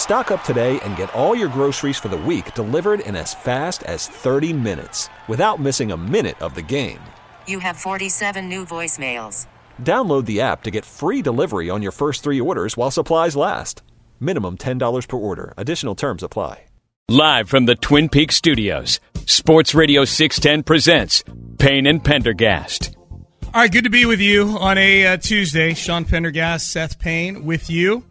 Stock up today and get all your groceries for the week delivered in as fast as 30 minutes without missing a minute of the game. You have 47 new voicemails. Download the app to get free delivery on your first three orders while supplies last. Minimum $10 per order. Additional terms apply. Live from the Twin Peaks studios, Sports Radio 610 presents Payne and Pendergast. All right, good to be with you on a uh, Tuesday. Sean Pendergast, Seth Payne with you.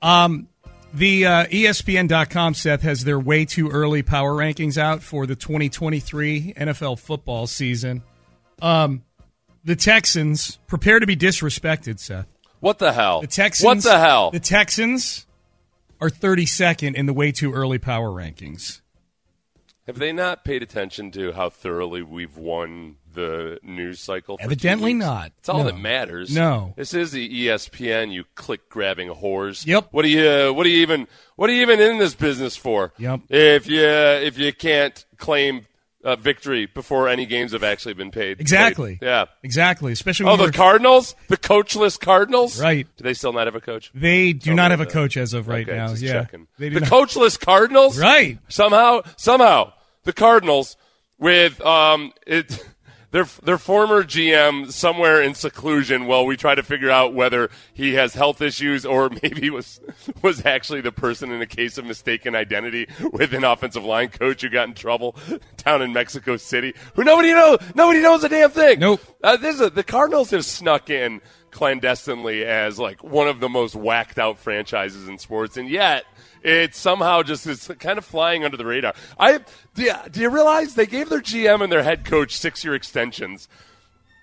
Um, the uh, ESPN.com, Seth, has their way too early power rankings out for the 2023 NFL football season. Um, the Texans prepare to be disrespected, Seth. What the hell? The Texans. What the hell? The Texans are 32nd in the way too early power rankings. Have they not paid attention to how thoroughly we've won the news cycle? Evidently not. It's all No. that matters. No. This is the ESPN. You click grabbing whores. Yep. What do you? What do you even? What are you even in this business for? Yep. If you if you can't claim uh, victory before any games have actually been paid. Exactly. Paid. Yeah. Exactly. Especially Oh, the Cardinals, the coachless Cardinals. Right. Do they still not have a coach? they do Tell not have a that. coach as of right okay, now. Just yeah. checking. They do the not- coachless Cardinals. Right. Somehow, somehow, the Cardinals with um it. Their, their former GM somewhere in seclusion while we try to figure out whether he has health issues or maybe was was actually the person in a case of mistaken identity with an offensive line coach who got in trouble down in Mexico City. Who nobody knows nobody knows a damn thing. Nope. Uh, this is a, the Cardinals have snuck in clandestinely as like one of the most whacked out franchises in sports, and yet it somehow just is kind of flying under the radar. I do you, do you realize they gave their GM and their head coach six year extensions?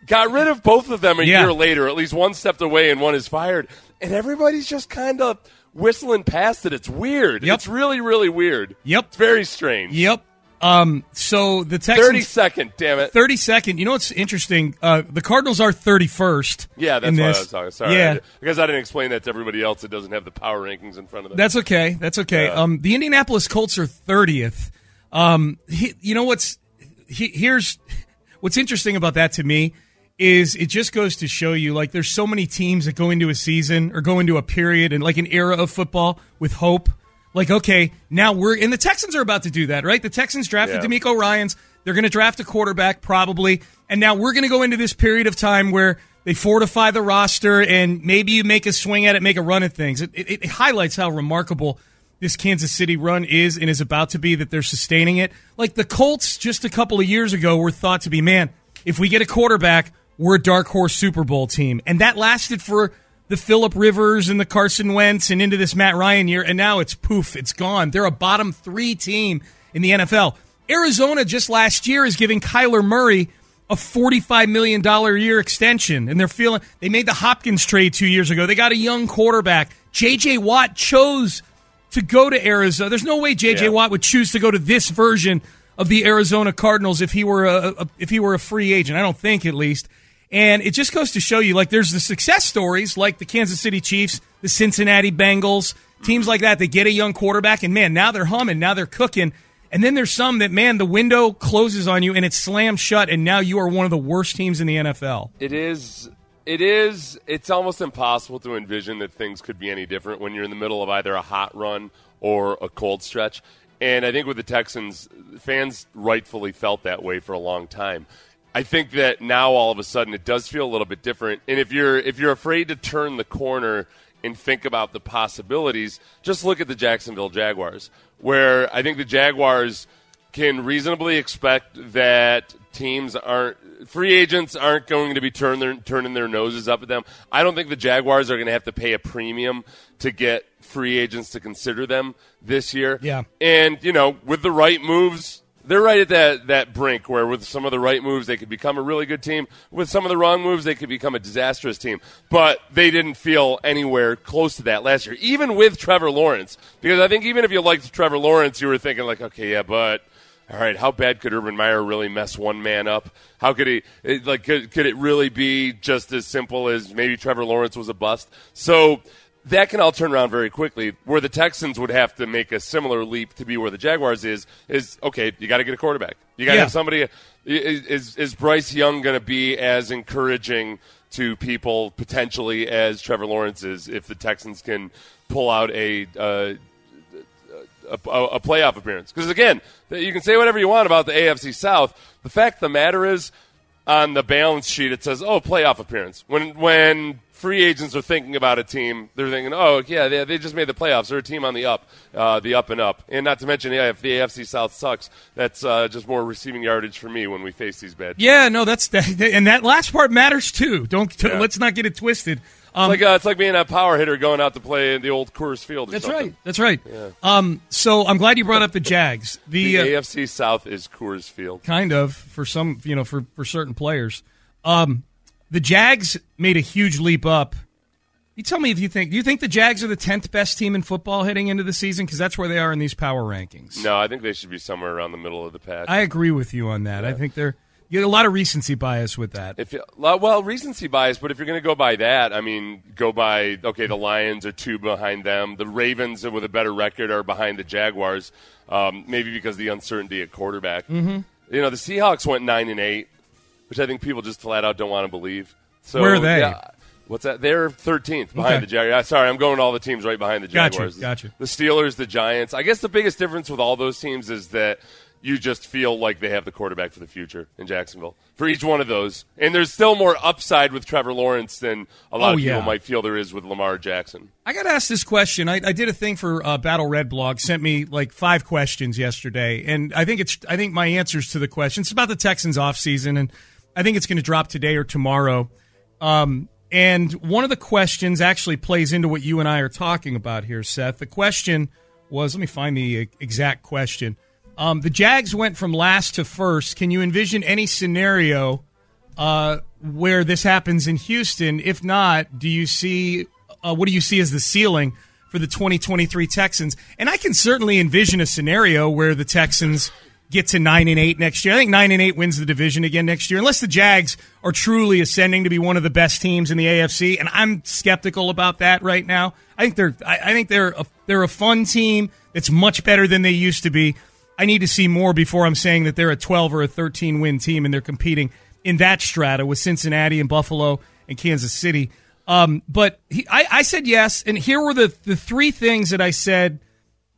Got rid of both of them a Yeah. year later. At least one stepped away and one is fired, and everybody's just kind of whistling past it. It's weird. Yep. It's really really weird. Yep. It's very strange. Yep. Um, so the Texans. Thirty second, damn it. 32nd. You know what's interesting? Uh, the Cardinals are 31st. Yeah, that's what I was talking. Sorry, Yeah, I because I didn't explain that to everybody else that doesn't have the power rankings in front of them. that's okay. That's okay. Um, the Indianapolis Colts are 30th. Um, he, you know what's he, here's what's interesting about that to me is it just goes to show you like there's so many teams that go into a season or go into a period and like an era of football with hope. Like, okay, now we're and the Texans are about to do that, right? The Texans drafted Yeah. DeMeco Ryans. They're going to draft a quarterback probably, and now we're going to go into this period of time where they fortify the roster and maybe you make a swing at it, make a run at things. It, it, it highlights how remarkable this Kansas City run is and is about to be that they're sustaining it. Like the Colts just a couple of years ago were thought to be, man, if we get a quarterback, we're a dark horse Super Bowl team. And that lasted for the Philip Rivers and the Carson Wentz and into this Matt Ryan year, and now it's poof, it's gone. They're a bottom three team in the NFL. Arizona just last year is giving Kyler Murray a $45 million a year extension, and they're feeling they made the Hopkins trade two years ago. They got a young quarterback. JJ Watt chose to go to Arizona. There's no way JJ Yeah. Watt would choose to go to this version of the Arizona Cardinals if he were a, a if he were a free agent. I don't think at least. And it just goes to show you like there's the success stories like the Kansas City Chiefs, the Cincinnati Bengals, teams like that. They get a young quarterback and man, now they're humming, now they're cooking. And then there's some that man, the window closes on you and it slams shut and now you are one of the worst teams in the NFL. It is. It is. It's almost impossible to envision that things could be any different when you're in the middle of either a hot run or a cold stretch. And I think with the Texans, fans rightfully felt that way for a long time. I think that now all of a sudden it does feel a little bit different. And if you're if you're afraid to turn the corner and think about the possibilities, just look at the Jacksonville Jaguars, where I think the Jaguars can reasonably expect that teams aren't free agents aren't going to be turn their, turning their noses up at them. I don't think the Jaguars are going to have to pay a premium to get free agents to consider them this year. Yeah. And you know, with the right moves, they're right at that that brink where with some of the right moves they could become a really good team. With some of the wrong moves they could become a disastrous team. But they didn't feel anywhere close to that last year, even with Trevor Lawrence. Because I think even if you liked Trevor Lawrence, you were thinking like, okay, yeah, but all right, how bad could Urban Meyer really mess one man up? How could he, it, like, could, could it really be just as simple as maybe Trevor Lawrence was a bust? So that can all turn around very quickly. Where the Texans would have to make a similar leap to be where the Jaguars is, is okay, you got to get a quarterback. You got to Yeah. have somebody. Is, is, Bryce Young going to be as encouraging to people potentially as Trevor Lawrence is if the Texans can pull out a. Uh, a, a, a playoff appearance. Because again, you can say whatever you want about the AFC South. The fact of the matter is, on the balance sheet, it says, "Oh, playoff appearance." When when free agents are thinking about a team, they're thinking, "Oh, yeah, they, they just made the playoffs. They're a team on the up, uh, the up and up." And not to mention, yeah, if the AFC South sucks, that's uh, just more receiving yardage for me when we face these bad. teams. Yeah, no, that's that, and that last part matters too. Don't Yeah. let's not get it twisted. Um, It's like uh, it's like being a power hitter going out to play in the old Coors Field. Or that's something. right. That's right. Um, so I'm glad you brought up the Jags. The The, uh, AFC South is Coors Field. kind of for some, you know, for for certain players. Um, the Jags made a huge leap up. You tell me if you think. Do you think the Jags are the tenth best team in football heading into the season? Because that's where they are in these power rankings. No, I think they should be somewhere around the middle of the pack. I agree with you on that. I think they're you get a lot of recency bias with that. If you, well, recency bias, but if you're going to go by that, I mean, go by okay. The Lions are two behind them. The Ravens, with a better record, are behind the Jaguars. Um, maybe because of the uncertainty at quarterback. Mm-hmm. You know, the Seahawks went nine and eight, which I think people just flat out don't want to believe. So Where are they? yeah, what's that? They're 13th behind Okay. the Jaguars. Sorry, I'm going all the teams right behind the Gotcha, Jaguars. gotcha. The Steelers, the Giants. I guess the biggest difference with all those teams is that you just feel like they have the quarterback for the future in Jacksonville for each one of those. And there's still more upside with Trevor Lawrence than a lot Oh, of people yeah. might feel there is with Lamar Jackson. I got asked this question. I, I did a thing for uh, Battle Red blog. Sent me like five questions yesterday, and I think it's. I think my answers to the questions it's about the Texans offseason, and I think it's going to drop today or tomorrow. Um, and one of the questions actually plays into what you and I are talking about here, Seth. The question was, let me find the exact question. Um, the Jags went from last to first. Can you envision any scenario uh, where this happens in Houston? If not, do you see uh, what do you see as the ceiling for the 2023 Texans? And I can certainly envision a scenario where the Texans get to nine and eight next year. I think nine and eight wins the division again next year, unless the Jags are truly ascending to be one of the best teams in the AFC. And I'm skeptical about that right now. I think they're I, think they're a, they're a fun team that's much better than they used to be. I need to see more before I'm saying that they're a 12 or a 13 win team and they're competing in that strata with Cincinnati and Buffalo and Kansas City. Um, but he, I, I said yes, and here were the, the three things that I said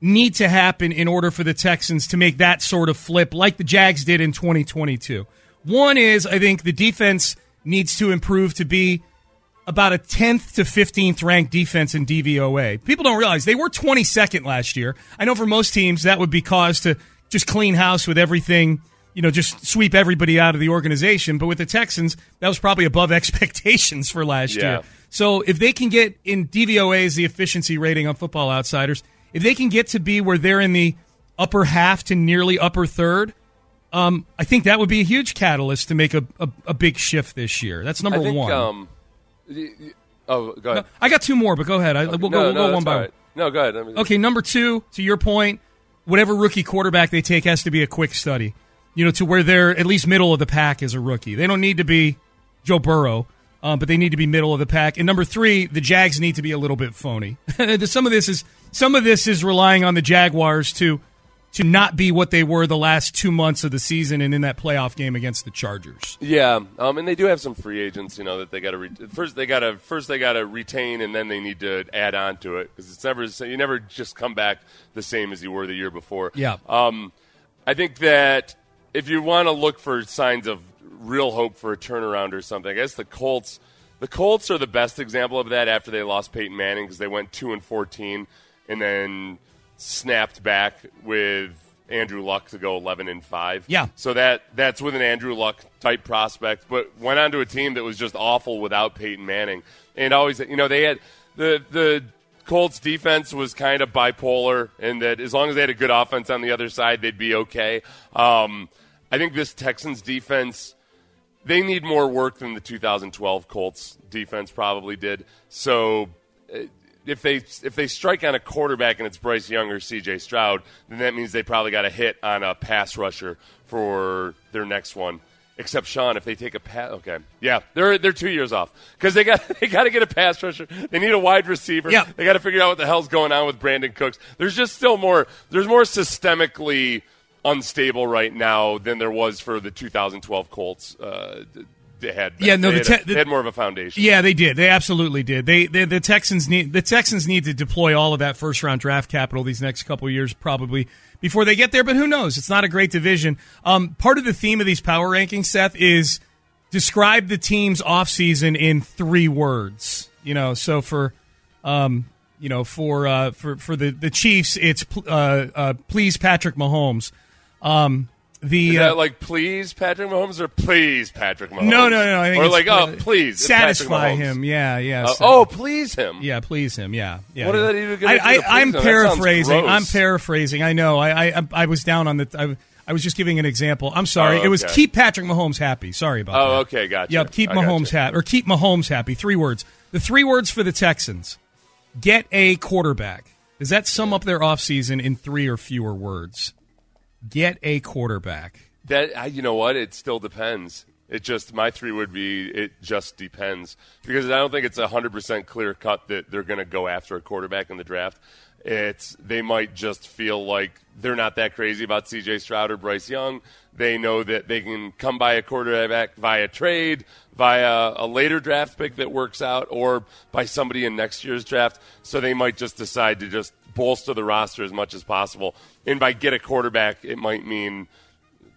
need to happen in order for the Texans to make that sort of flip like the Jags did in 2022. One is I think the defense needs to improve to be about a 10th to 15th ranked defense in DVOA. People don't realize they were 22nd last year. I know for most teams that would be cause to just clean house with everything, you know, just sweep everybody out of the organization. But with the Texans, that was probably above expectations for last Yeah. year. So if they can get in DVOA is the efficiency rating on Football Outsiders, if they can get to be where they're in the upper half to nearly upper third, um, I think that would be a huge catalyst to make a, a, a big shift this year. That's number I think. one. Um, oh, go ahead. I got two more, but go ahead. I, we'll go, no, we'll no, go one by all one. No, go ahead. Okay, number two, to your point, whatever rookie quarterback they take has to be a quick study. You know, to where they're at least middle of the pack as a rookie. They don't need to be Joe Burrow, um, but they need to be middle of the pack. And number three, the Jags need to be a little bit phony. some of this is some of this is relying on the Jaguars to to not be what they were the last two months of the season and in that playoff game against the Chargers. Yeah, um, and they do have some free agents, you know, that they got to re- first they got to first they got to retain, and then they need to add on to it because it's never you never just come back the same as you were the year before. Yeah. Um, I think that if you want to look for signs of real hope for a turnaround or something, I guess the Colts. The Colts are the best example of that after they lost Peyton Manning because they went two and fourteen, and then snapped back with Andrew Luck to go eleven and five. Yeah. So that that's with an Andrew Luck type prospect, but went on to a team that was just awful without Peyton Manning, and always you know they had the the Colts defense was kind of bipolar, and that as long as they had a good offense on the other side, they'd be okay. Um, I think this Texans defense they need more work than the 2012 Colts defense probably did. So uh, if they if they strike on a quarterback and it's Bryce Young or C.J. Stroud, then that means they probably got a hit on a pass rusher for their next one. Except Sean, if they take a pass, okay, yeah, they're they're two years off because they got they got to get a pass rusher. They need a wide receiver. Yeah. they got to figure out what the hell's going on with Brandin Cooks. There's just still more. There's more systemically unstable right now than there was for the 2012 Colts. Uh, they had Yeah, no, they the had, te- they had more of a foundation. Yeah, they did. They absolutely did. They, they the Texans need the Texans need to deploy all of that first round draft capital these next couple years probably before they get there. But who knows? It's not a great division. Um, part of the theme of these power rankings, Seth, is describe the team's offseason in three words. You know, so for um, you know, for uh, for for the the Chiefs, it's uh, uh, please Patrick Mahomes. Um, the Is uh, like please Patrick Mahomes or please Patrick Mahomes? no, no, no. I think or like oh please satisfy him. Yeah, yeah. Uh, oh please him. Yeah, please him. Yeah, yeah. What yeah. is that even I, do I, I'm him? Paraphrasing. I'm paraphrasing. I know. I, I, I was down on the. I, I was just giving an example. I'm sorry. Oh, It was keep Patrick Mahomes happy. Sorry about that. Oh, okay, gotcha. Yep, keep I Mahomes gotcha. happy or keep Mahomes happy. Three words. The three words for the Texans: get a quarterback. Does that sum up their offseason in three or fewer words? Get a quarterback. That you know what? It still depends. It just my three would be it just depends because I don't think it's hundred percent clear cut that they're going to go after a quarterback in the draft. It's they might just feel like they're not that crazy about C.J. Stroud or Bryce Young. They know that they can come by a quarterback via trade, via a later draft pick that works out, or by somebody in next year's draft. So they might just decide to just bolster the roster as much as possible. And by get a quarterback, it might mean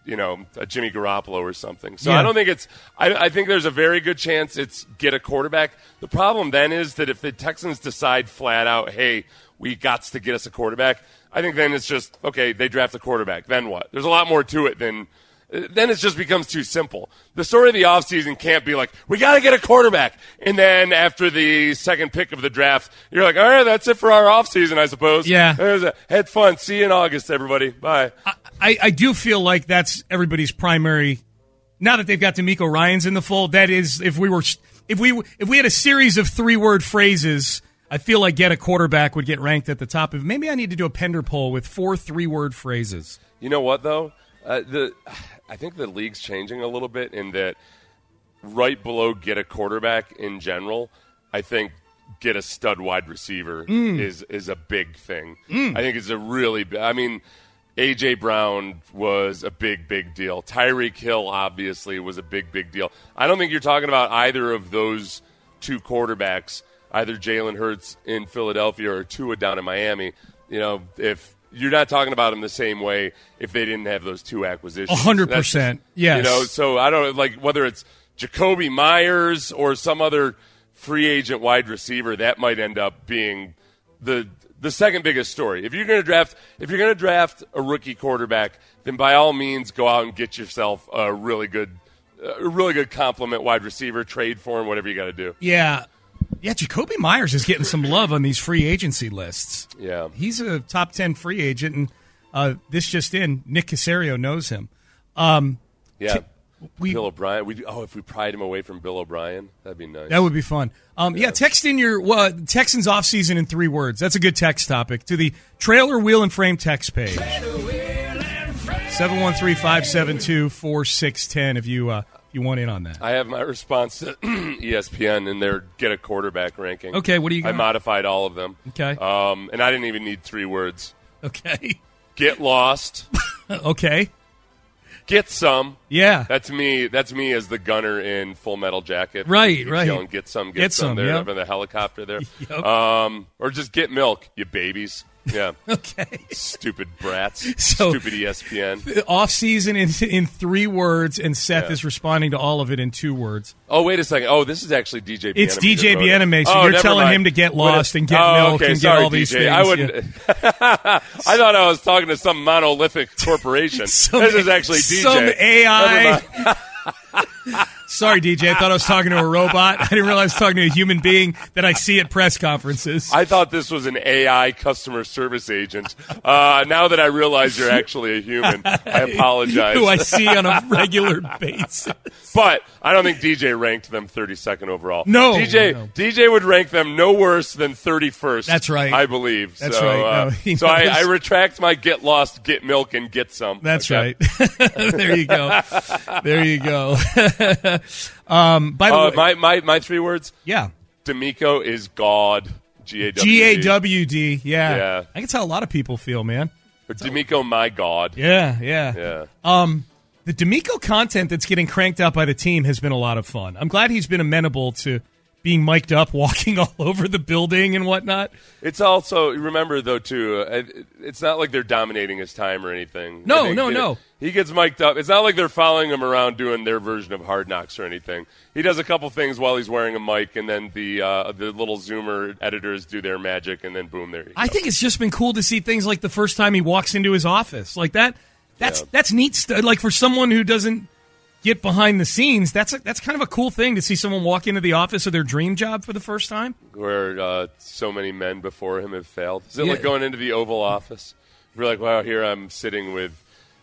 you know, a Jimmy Garoppolo or something. So Yeah. I don't think it's. I, I think there's a very good chance it's get a quarterback. The problem then is that if the Texans decide flat out, hey, we got to get us a quarterback, I think then it's just okay. They draft a quarterback. Then what? There's a lot more to it than. Then it just becomes too simple. The story of the offseason can't be like, we got to get a quarterback. And then after the second pick of the draft, you're like, all right, that's it for our offseason, I suppose. Yeah. There's a, had fun. See you in August, everybody. Bye. I, I do feel like that's everybody's primary. Now that they've got DeMeco Ryan's in the fold, that is if we were if we if we had a series of three word phrases, I feel like get a quarterback would get ranked at the top of. Maybe I need to do a Pender poll with four three word phrases. You know what though? Uh, the I think the league's changing a little bit in that right below get a quarterback in general. I think get a stud wide receiver is is a big thing. I think it's a really. I mean, AJ Brown was a big big deal. Tyreek Hill obviously was a big big deal. I don't think you're talking about either of those two quarterbacks, either Jalen Hurts in Philadelphia or Tua down in Miami. You know, if you're not talking about them the same way if they didn't have those two acquisitions. A hundred That's- percent. Yes. You know, so I don't like whether it's Jakobi Meyers or some other free agent wide receiver that might end up being the the second biggest story. If you're going to draft if you're going to draft a rookie quarterback, then by all means go out and get yourself a really good a really good complement wide receiver, trade for him, whatever you got to do. Yeah, yeah. Jakobi Meyers is getting some love on these free agency lists. Yeah. He's a top ten free agent, and uh, this just in, Nick Caserio knows him. Um, Yeah. we Bill O'Brien. We oh, if we pried him away from Bill O'Brien, that'd be nice. That would be fun. Um, yeah. text in your uh, Texans offseason in three words. That's a good text topic to the trailer wheel and frame text page. 713-572-4610 if you uh, if you want in on that. I have my response to ESPN and their get a quarterback ranking. Okay, what do you I modified all of them. Okay. Um, and I didn't even need three words. Okay. Get lost. okay. get some. Yeah. That's me. That's me as the gunner in Full Metal Jacket. Right, right. Yelling, get some. Get, Get some. some, There yep. the helicopter there. Yep. Um, or just get milk, you babies. Yeah. Okay. Stupid brats. So- Stupid ESPN. Off season in in three words, and Seth Yeah. is responding to all of it in two words. Oh wait a second. Oh, this is actually DJ. It's DJ it. So Oh, you're telling mind. him to get lost and get oh, milk okay, and get sorry, all these DJ. things, I wouldn't. I thought I was talking to some monolithic corporation. Some- this is actually DJ. some AI. Sorry, DJ. I thought I was talking to a robot. I didn't realize I was talking to a human being that I see at press conferences. I thought this was an AI customer service agent. Uh, now that I realize you're actually a human, I apologize. Who I see on a regular basis. But I don't think DJ ranked them 32nd overall. No, DJ no. DJ would rank them no worse than 31st. That's right. I believe. That's so, right. uh, No, so I. I retract my get lost, get milk, and get some. That's Okay? right. there you go. There you go. um, by the Uh, way, my, my my three words. yeah. DeMeco is God. G A W. G A W D. Yeah. Yeah. I guess how a lot of people feel, man. Or DeMeco, my God. Yeah, yeah. Yeah. Um, the DeMeco content that's getting cranked out by the team has been a lot of fun. I'm glad he's been amenable to being mic'd up, walking all over the building and whatnot. It's also remember though too. uh, it- It's not like they're dominating his time or anything. No, no, you know, no. He gets mic'd up. It's not like they're following him around doing their version of Hard Knocks or anything. He does a couple things while he's wearing a mic, and then the uh, the little Zoomer editors do their magic, and then boom, there go. I think it's just been cool to see things like the first time he walks into his office, like that. That's Yeah. that's neat. St- like for someone who doesn't get behind the scenes, that's a, that's kind of a cool thing to see someone walk into the office of their dream job for the first time. where uh, so many men before him have failed. Is it Yeah. like going into the Oval Office? We're like, wow, here I'm sitting with,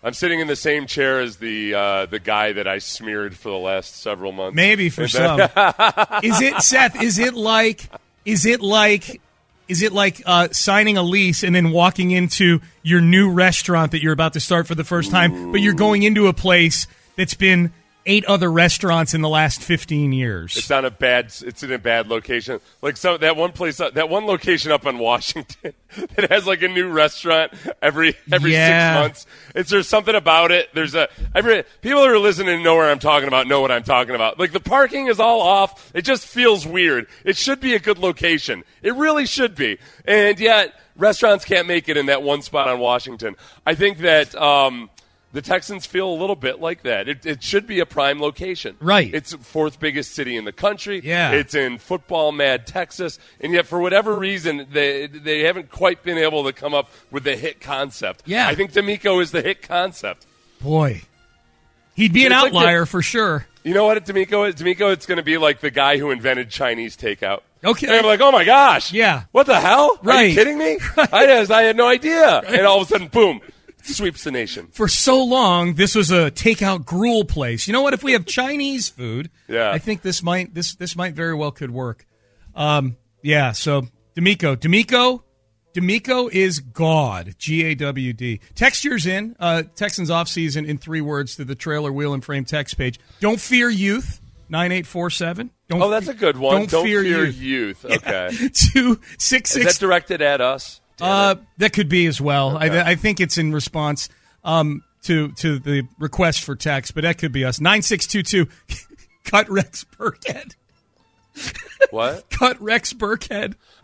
I'm sitting in the same chair as the uh, the guy that I smeared for the last several months. Maybe for then- some. is it Seth? Is it like? Is it like? Is it like uh, signing a lease and then walking into your new restaurant that you're about to start for the first time, but you're going into a place that's been eight other restaurants in the last 15 years? It's not a bad. It's in a bad location. Like so, that one place, uh, that one location up on Washington, that has like a new restaurant every every Yeah. six months. It's there's something about it. There's a every people who are listening know where I'm talking about. Know what I'm talking about. Like the parking is all off. It just feels weird. It should be a good location. It really should be. And yet restaurants can't make it in that one spot on Washington. I think that. Um, the Texans feel a little bit like that. It, it should be a prime location. Right. It's fourth biggest city in the country. Yeah. It's in football mad Texas. And yet, for whatever reason, they, they haven't quite been able to come up with the hit concept. Yeah. I think DeMeco is the hit concept. Boy, he'd be an It's like the- outlier for sure. You know what at DeMeco is? DeMeco, it's going to be like the guy who invented Chinese takeout. Okay. And I'm like, oh my gosh. Yeah. What the hell? Are you kidding me? I, just, I had no idea. And all of a sudden, boom, sweeps the nation. For so long, this was a takeout gruel place. You know what? If we have Chinese food, Yeah. I think this might this this might very well could work. Um, yeah. So DeMeco, DeMeco, DeMeco is God. G A W D. Text yours in. Uh, Texans off season in three words to the trailer wheel and frame text page. Don't fear youth. Nine eight four seven. Don't. Oh, that's a good one. Don't, fear, youth. youth. Okay. Two six Is that directed at us? Uh, that could be as well. I, I think it's in response um, to to the request for text, but that could be us. Nine six two two. Cut Rex Burkhead. what? Cut Rex Burkhead.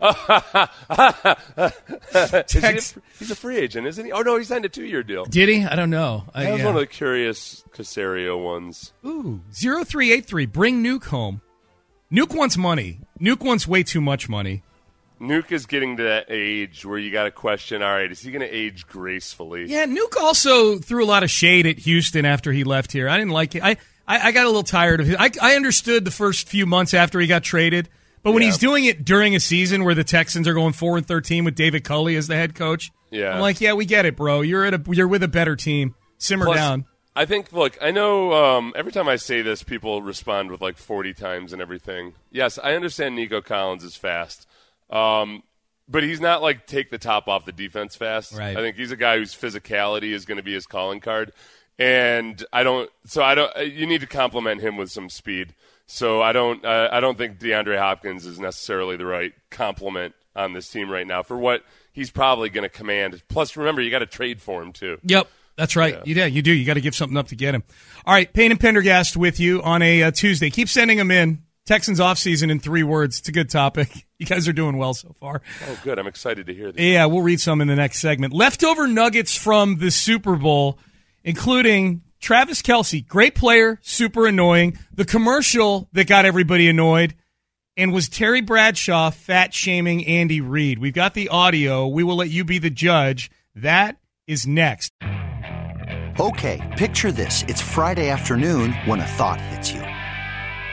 Is he a, Text- he's a free agent, isn't he? Oh no, he signed a two-year deal. Did he? I don't know. I, That was yeah. one of the curious Caserio ones. Ooh, 0383. Bring Nuke home. Nuke wants money. Nuke wants way too much money. Nuke is getting to that age where you got to question: All right, is he going to age gracefully? Yeah, Nuke also threw a lot of shade at Houston after he left here. I didn't like it. I, I, I got a little tired of it. I, I understood the first few months after he got traded, but when Yeah. he's doing it during a season where the Texans are going four and thirteen with David Culley as the head coach, Yeah. I'm like, yeah, we get it, bro. You're at a you're with a better team. Simmer Plus, down. I think. Look, I know. Um, every time I say this, people respond with like forty times and everything. Yes, I understand. Nico Collins is fast, um, but he's not like take the top off the defense fast. Right. I think he's a guy whose physicality is going to be his calling card, and I don't. So I don't. uh, You need to complement him with some speed. So I don't. Uh, I don't think DeAndre Hopkins is necessarily the right complement on this team right now for what he's probably going to command. Plus, remember, you got to trade for him too. Yep. That's right. You, yeah, you do. You got to give something up to get him. All right, Payne and Pendergast with you on a uh, Tuesday. Keep sending them in. Texans offseason in three words. It's a good topic. You guys are doing well so far. Oh, good. I'm excited to hear this. Yeah, we'll read some in the next segment. Leftover nuggets from the Super Bowl, including Travis Kelce, great player, super annoying. The commercial that got everybody annoyed, and was Terry Bradshaw fat shaming Andy Reid. We've got the audio. We will let you be the judge. That is next. Okay, picture this. It's Friday afternoon when a thought hits you.